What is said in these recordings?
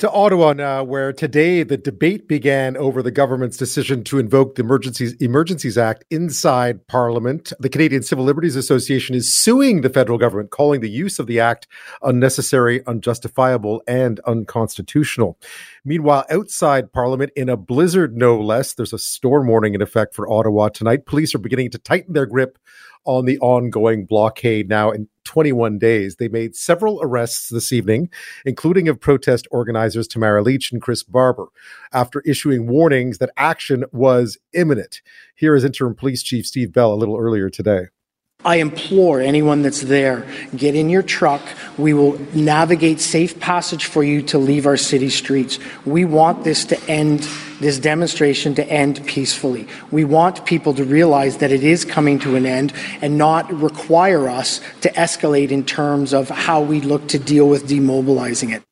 To Ottawa now, where today the debate began over the government's decision to invoke the Emergencies, Emergencies Act inside Parliament. The Canadian Civil Liberties Association is suing the federal government, calling the use of the act unnecessary, unjustifiable, and unconstitutional. Meanwhile, outside Parliament, in a blizzard no less, there's a storm warning in effect for Ottawa tonight. Police are beginning to tighten their grip on the ongoing blockade now in 21 days. They made several arrests this evening, including of protest organizers Tamara Lich and Chris Barber, after issuing warnings that action was imminent. Here is Interim Police Chief Steve Bell a little earlier today. I implore anyone that's there, get in your truck. We will navigate safe passage for you to leave our city streets. We want this to end, this demonstration to end peacefully. We want people to realize that it is coming to an end and not require us to escalate in terms of how we look to deal with demobilizing it.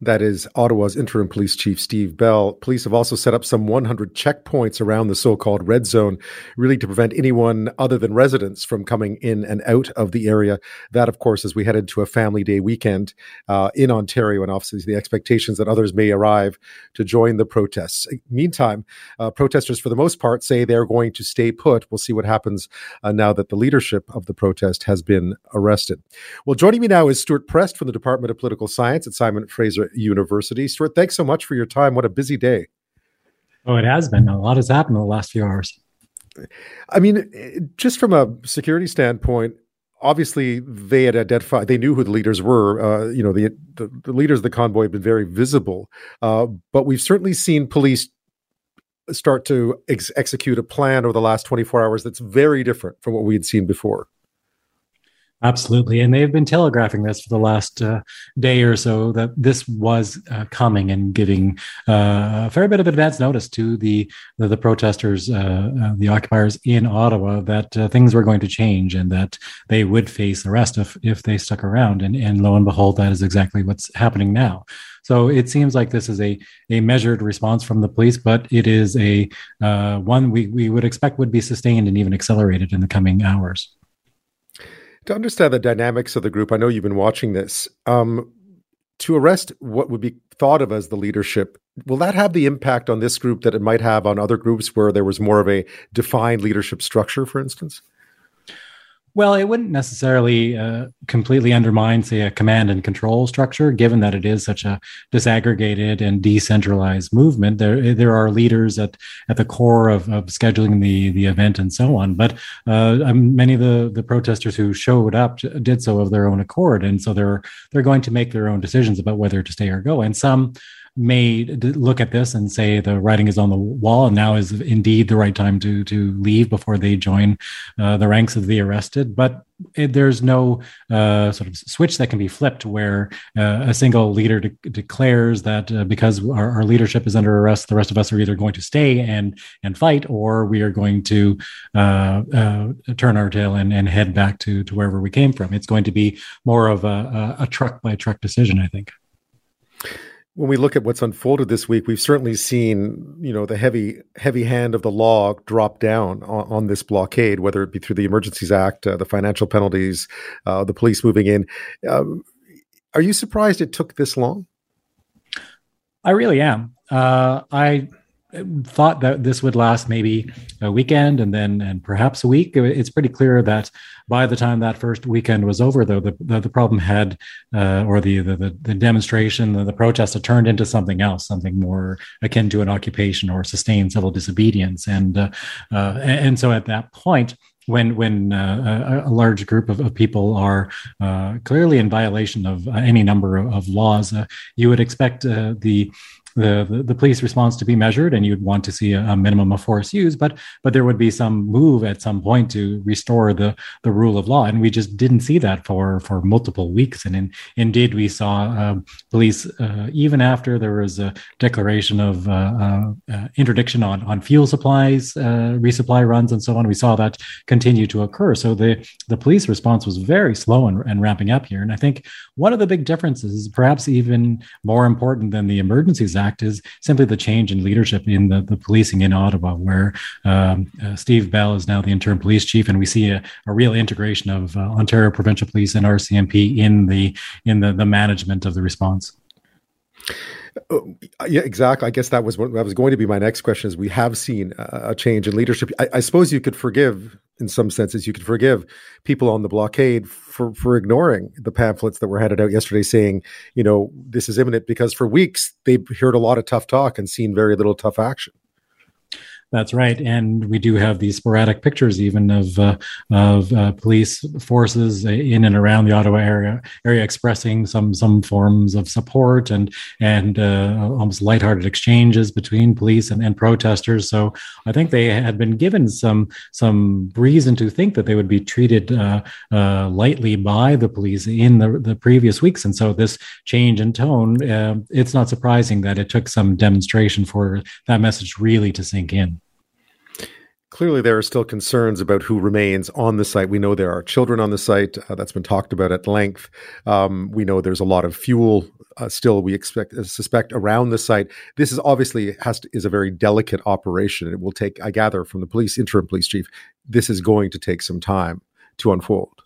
That is Ottawa's interim police chief, Steve Bell. Police have also set up some 100 checkpoints around the so called red zone, really to prevent anyone other than residents from coming in and out of the area. That, of course, as we head into a family day weekend uh, in Ontario, and obviously the expectations that others may arrive to join the protests. Meantime, uh, protesters, for the most part, say they're going to stay put. We'll see what happens uh, now that the leadership of the protest has been arrested. Well, joining me now is Stewart Prest from the Department of Political Science at Simon Fraser University. Stewart, thanks so much for your time. What a busy day. Oh, it has been. A lot has happened in the last few hours. I mean, just from a security standpoint, obviously they had identified they knew who the leaders were uh, you know the, the, the leaders of the convoy have been very visible uh, but we've certainly seen police start to ex- execute a plan over the last 24 hours that's very different from what we had seen before Absolutely. And they've been telegraphing this for the last uh, day or so that this was uh, coming and giving uh, a fair bit of advance notice to the the, the protesters, uh, uh, the occupiers in Ottawa, that uh, things were going to change and that they would face arrest if, if they stuck around. And, and lo and behold, that is exactly what's happening now. So it seems like this is a, a measured response from the police, but it is a one we, we would expect would be sustained and even accelerated in the coming hours to understand the dynamics of the group, I know you've been watching this. Um, to arrest what would be thought of as the leadership, will that have the impact on this group that it might have on other groups where there was more of a defined leadership structure, for instance? Well, it wouldn't necessarily uh, completely undermine, say, a command and control structure, given that it is such a disaggregated and decentralized movement. There, there are leaders at, at the core of, of scheduling the, the event and so on. But uh, um, many of the, the protesters who showed up did so of their own accord, and so they're they're going to make their own decisions about whether to stay or go. And some may look at this and say the writing is on the wall and now is indeed the right time to to leave before they join uh, the ranks of the arrested. But it, there's no uh, sort of switch that can be flipped where uh, a single leader de- declares that uh, because our, our, leadership is under arrest the rest of us are either going to stay and and fight or we are going to uh, uh, turn our tail and, and head back to to wherever we came from. It's going to be more of a, a, a truck by truck decision i think when we look at what's unfolded this week, we've certainly seen, you know, the heavy, heavy hand of the law drop down on, on this blockade, whether it be through the Emergencies Act, uh, the financial penalties, uh, the police moving in. Um, are you surprised it took this long? I really am. Uh, I thought that this would last maybe a weekend and then and perhaps a week. It's pretty clear that by the time that first weekend was over, though, the the, the problem had uh, or the, the the demonstration, the, the protest had turned into something else, something more akin to an occupation or sustained civil disobedience, and uh, uh, and so at that point when when uh, a, large group of, of people are uh, clearly in violation of any number of, of laws, uh, you would expect uh, the the, the, police response to be measured and you'd want to see a, a, minimum of force used but but there would be some move at some point to restore the the rule of law. And we just didn't see that for for multiple weeks. And in, indeed we saw uh, police uh, even after there was a declaration of uh, uh, uh interdiction on on fuel supplies uh, resupply runs and so on we saw that continue to occur. So the the police response was very slow and, and ramping up here. And i think one of the big differences perhaps even more important than the emergencies act Act is simply the change in leadership in the, the policing in Ottawa, where um, uh, Steve Bell is now the interim police chief, and we see a, a real integration of uh, Ontario Provincial Police and RCMP in the in the, the management of the response. Oh, yeah, exactly. I guess that was what that was going to be my next question. Is we have seen a change in leadership. I, I, suppose you could forgive, in some senses, you could forgive people on the blockade for for ignoring the pamphlets that were handed out yesterday, saying, you know, this is imminent, because for weeks they've heard a lot of tough talk and seen very little tough action. That's right, and we do have these sporadic pictures even of uh, of uh, police forces in and around the Ottawa area area expressing some some forms of support and and uh, almost lighthearted exchanges between police and, and protesters. So I think they had been given some some reason to think that they would be treated uh, uh, lightly by the police in the the previous weeks, and so this change in tone, uh, it's not surprising that it took some demonstration for that message really to sink in. Clearly, there are still concerns about who remains on the site. We know there are children on the site. Uh, that's been talked about at length. Um, we know there's a lot of fuel uh, still. We expect uh, suspect around the site. This is obviously has to, is a very delicate operation. It will take, I gather, from the police interim police chief. This is going to take some time to unfold.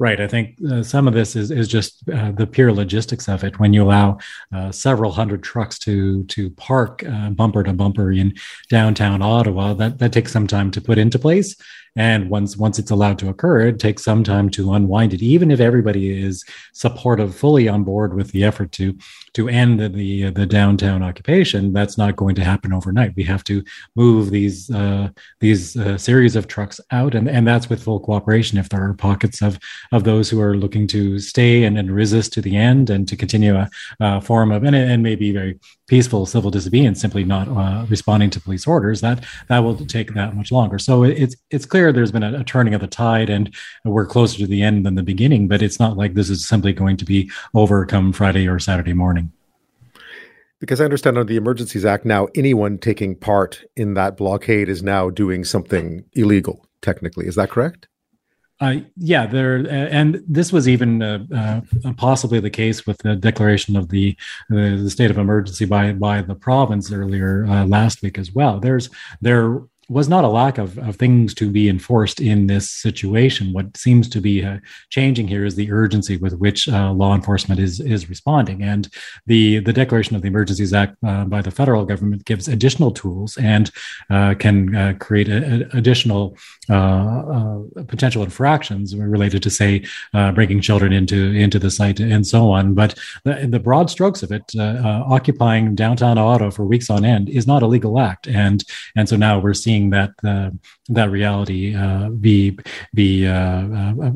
Right. I think uh, some of this is is just uh, the pure logistics of it. When you allow uh, several hundred trucks to to park uh, bumper to bumper in downtown Ottawa, that that takes some time to put into place. And once once it's allowed to occur, it takes some time to unwind it. Even if everybody is supportive, fully on board with the effort to to end the the, the downtown occupation, that's not going to happen overnight. We have to move these uh, these uh, series of trucks out, and and that's with full cooperation. If there are pockets of of those who are looking to stay and, and resist to the end and to continue a, a form of and, and maybe very peaceful civil disobedience, simply not uh, responding to police orders, that that will take that much longer. So it's it's clear there's been a, a, turning of the tide, and we're closer to the end than the beginning. But it's not like this is simply going to be overcome Friday or Saturday morning. Because I understand under the Emergencies Act now, anyone taking part in that blockade is now doing something illegal. Technically, is that correct? Uh, yeah, there, and this was even uh, uh, possibly the case with the declaration of the, the state of emergency by by the province earlier uh, last week as well. There's there was not a lack of, of things to be enforced in this situation. What seems to be uh, changing here is the urgency with which uh, law enforcement is is responding, and the the Declaration of the Emergencies Act uh, by the federal government gives additional tools and uh, can uh, create a, a additional uh, potential infractions related to, say, bringing children into into the site and so on. But the, the broad strokes of it, occupying downtown Ottawa for weeks on end, is not a legal act, and and so now we're seeing that uh, that reality uh, be be uh, uh,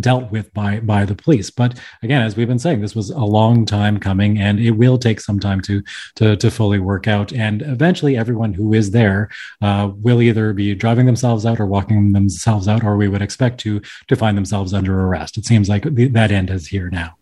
dealt with by by the police. But again, as we've been saying, this was a long time coming, and it will take some time to to, to fully work out. And eventually, everyone who is there uh, will either be driving themselves out or walking themselves out, or we would expect to to find themselves under arrest. It seems like that end is here now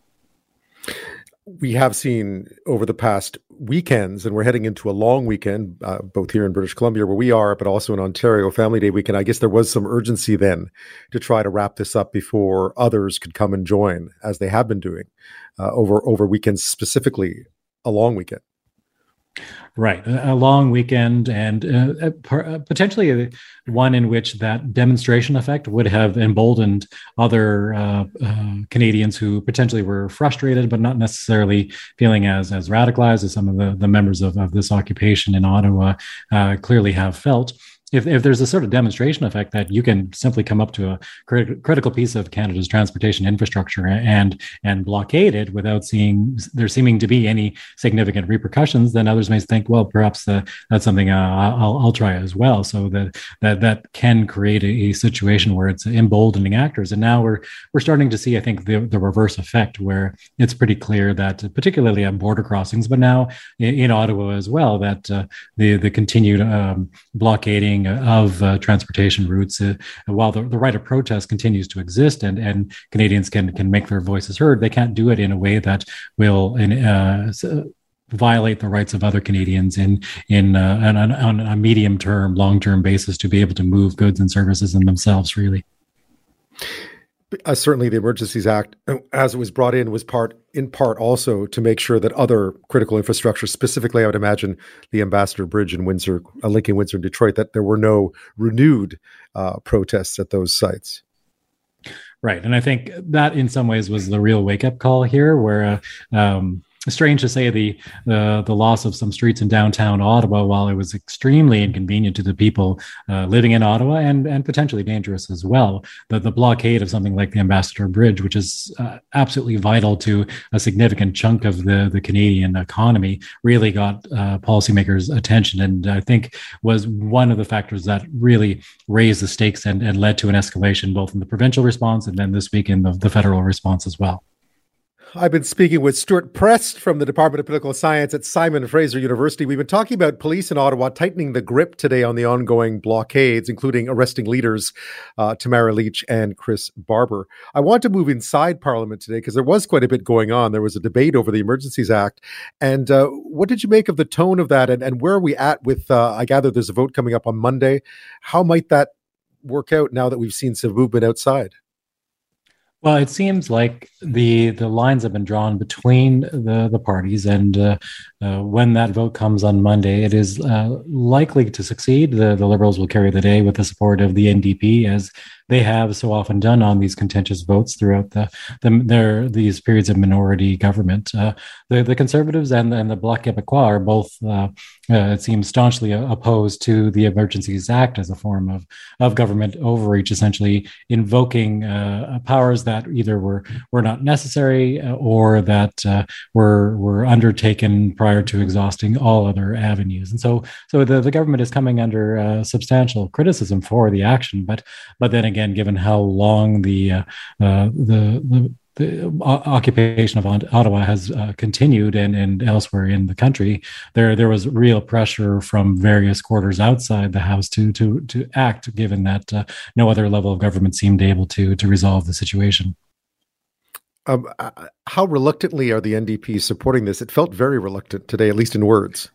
we have seen over the past weekends, and we're heading into a long weekend, uh, both here in British Columbia where we are, but also in Ontario, Family Day weekend. I guess there was some urgency then to try to wrap this up before others could come and join, as they have been doing uh, over over weekends, specifically a long weekend. Right, a, long weekend and uh, uh, potentially one in which that demonstration effect would have emboldened other uh, uh, Canadians who potentially were frustrated, but not necessarily feeling as as radicalized as some of the, the members of, of this occupation in Ottawa uh, clearly have felt if, if there's a sort of demonstration effect that you can simply come up to a crit- critical piece of Canada's transportation infrastructure and and blockade it without seeing there seeming to be any significant repercussions, then others may think, well, perhaps uh, that's something uh, I'll, I'll try as well. So that that that can create a, a, situation where it's emboldening actors. And now we're we're starting to see, I think, the, the reverse effect, where it's pretty clear that, particularly at border crossings, but now in, in Ottawa as well, that uh, the the continued um, blockading of uh, transportation routes. Uh, while the, the right of protest continues to exist and, and Canadians can, can make their voices heard, they can't do it in a way that will in, uh, violate the rights of other Canadians in in uh, on, on, a medium term, long term basis to be able to move goods and services in themselves freely uh, certainly the Emergencies Act, uh, as it was brought in, was part in part also to make sure that other critical infrastructure, specifically, I would imagine the Ambassador Bridge in Windsor, uh, linking Windsor and Detroit, that there were no renewed uh, protests at those sites. Right, and I think that in some ways was the real wake up call here, where uh, um, strange to say the, the the loss of some streets in downtown Ottawa, while it was extremely inconvenient to the people uh, living in Ottawa and and potentially dangerous as well. The the blockade of something like the Ambassador Bridge, which is uh, absolutely vital to a significant chunk of the the Canadian economy, really got uh, policymakers' attention, and I think was one of the factors that really raised the stakes and, and led to an escalation both in the provincial response and then this week in the, the federal response as well. I've been speaking with Stewart Prest from the Department of Political Science at Simon Fraser University. We've been talking about police in Ottawa tightening the grip today on the ongoing blockades, including arresting leaders uh, Tamara Lich and Chris Barber. I want to move inside Parliament today because there was quite a bit going on. There was a debate over the Emergencies Act. And uh, what did you make of the tone of that? And, and where are we at with, uh, I gather there's a vote coming up on Monday. How might that work out now that we've seen some movement outside? Well, it seems like the the lines have been drawn between the the parties, and uh, uh, when that vote comes on Monday, it is uh, likely to succeed. The the Liberals will carry the day with the support of the NDP, as they have so often done on these contentious votes throughout the, the their these periods of minority government. Uh, the the Conservatives and and the Bloc Québécois are both, uh, uh, it seems, staunchly opposed to the Emergencies Act as a form of of government overreach, essentially invoking uh, powers that either were were not necessary uh, or that uh, were were undertaken prior to exhausting all other avenues. And so so the, the government is coming under substantial criticism for the action, but but then again again, given how long the uh, uh, the, the the occupation of Ottawa has uh, continued and, and elsewhere in the country, there there was real pressure from various quarters outside the House to to to act, given that uh, no other level of government seemed able to to resolve the situation. Um, uh, how reluctantly are the NDP supporting this? It felt very reluctant today, at least in words.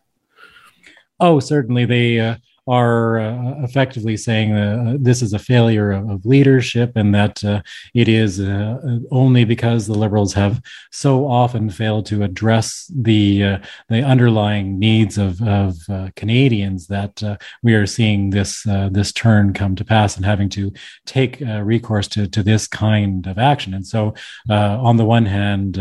Oh, certainly they uh, are uh, effectively saying uh, this is a failure of, of leadership and that uh, it is uh, only because the liberals have so often failed to address the uh, the underlying needs of, of Canadians that we are seeing this this turn come to pass and having to take recourse to, to this kind of action. And so, on the one hand,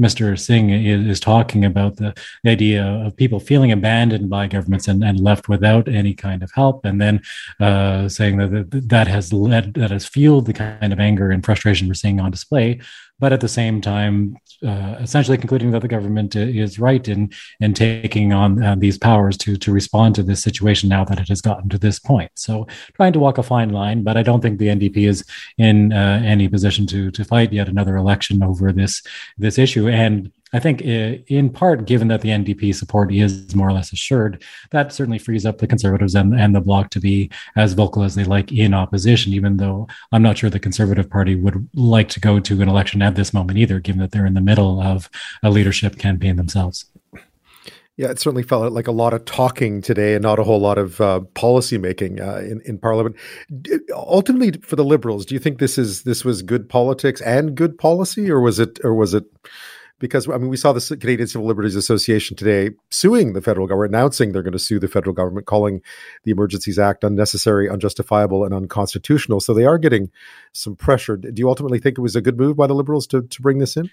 Mr. Singh is, is talking about the, the, idea of people feeling abandoned by governments and, and left without any kind of help, and then uh, saying that that has led that has fueled the kind of anger and frustration we're seeing on display. But at the same time, uh, essentially concluding that the government is right in in taking on uh, these powers to to respond to this situation now that it has gotten to this point. So trying to walk a fine line, but I don't think the NDP is in uh, any position to to fight yet another election over this this issue. And I think, uh, in part, given that the NDP support is more or less assured, that certainly frees up the Conservatives and, and the Bloc to be as vocal as they like in opposition, even though I'm not sure the Conservative Party would like to go to an election at this moment either, given that they're in the middle of a leadership campaign themselves. Yeah, it certainly felt like a lot of talking today and not a whole lot of uh, policy making uh, in in Parliament. Ultimately, for the Liberals, do you think this is this was good politics and good policy, or was it or was it because I mean we saw the Canadian Civil Liberties Association today suing the federal government, announcing they're going to sue the federal government, calling the Emergencies Act unnecessary, unjustifiable, and unconstitutional. So they are getting some pressure. Do you ultimately think it was a good move by the Liberals to to bring this in?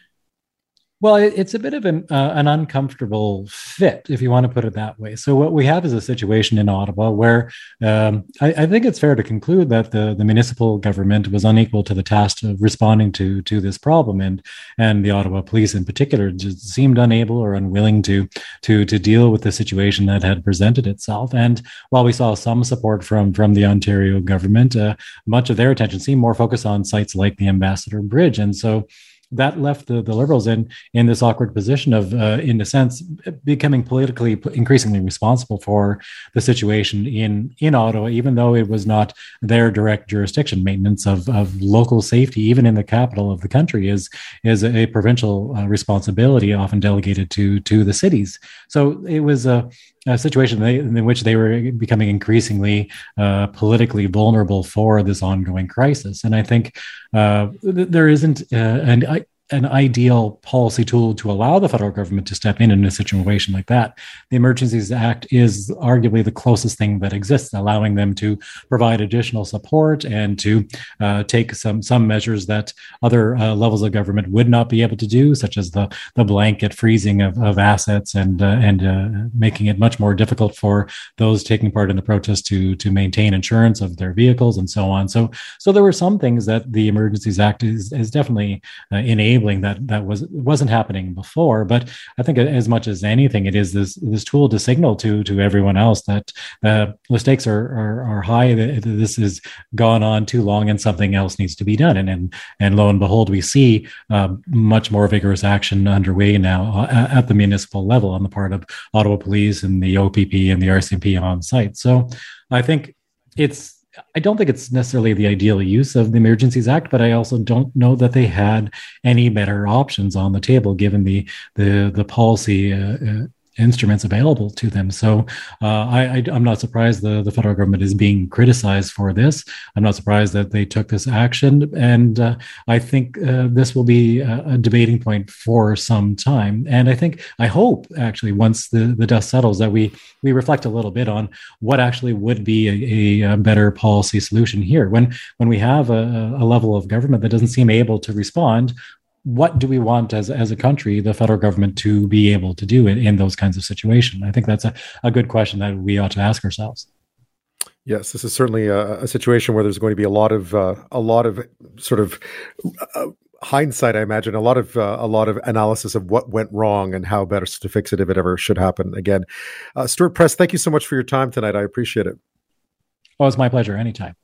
Well, it's a bit of an, uh, an uncomfortable fit, if you want to put it that way. So, what we have is a situation in Ottawa where um, I, I, think it's fair to conclude that the, the municipal government was unequal to the task of responding to to this problem, and and the Ottawa police in particular just seemed unable or unwilling to to to deal with the situation that had presented itself. And while we saw some support from from the Ontario government, uh, much of their attention seemed more focused on sites like the Ambassador Bridge, and so that left the, the liberals in in this awkward position of, uh, in a sense, becoming politically increasingly responsible for the situation in in Ottawa, even though it was not their direct jurisdiction. Maintenance of, of local safety, even in the capital of the country, is is a provincial uh, responsibility, often delegated to to the cities. So it was a a situation in which they were becoming increasingly uh, politically vulnerable for this ongoing crisis. And I think uh, there isn't, uh, and I, an ideal policy tool to allow the federal government to step in in a situation like that. The Emergencies Act is arguably the closest thing that exists, allowing them to provide additional support and to uh, take some some measures that other uh, levels of government would not be able to do, such as the the blanket freezing of, of assets and uh, and uh, making it much more difficult for those taking part in the protest to to maintain insurance of their vehicles and so on. So so there were some things that the Emergencies Act is is definitely uh, enabling that that was wasn't happening before. But I think as much as anything, it is this this tool to signal to to everyone else that uh, the stakes are, are are high. That this has gone on too long, and something else needs to be done. And and and lo and behold, we see uh, much more vigorous action underway now uh, at the municipal level on the part of Ottawa Police and the OPP and the RCMP on site. So I think it's I don't think it's necessarily the ideal use of the Emergencies Act, but I also don't know that they had any better options on the table given the the the policy uh, uh instruments available to them. So uh, I, am not surprised the, the federal government is being criticized for this. I'm not surprised that they took this action. And uh, I think uh, this will be a, a, debating point for some time. And I think, I hope actually, once the, the dust settles, that we, we reflect a little bit on what actually would be a, a better policy solution here. When, when we have a, a level of government that doesn't seem able to respond, what do we want as, as a country, the federal government, to be able to do in, in those kinds of situations? I think that's a, a good question that we ought to ask ourselves. Yes, this is certainly a, a situation where there's going to be a lot of uh, a lot of sort of uh, hindsight. I imagine a lot of uh, a lot of analysis of what went wrong and how better to fix it if it ever should happen again. Uh, Stewart Prest, thank you so much for your time tonight. I appreciate it. Oh, it's my pleasure. Anytime.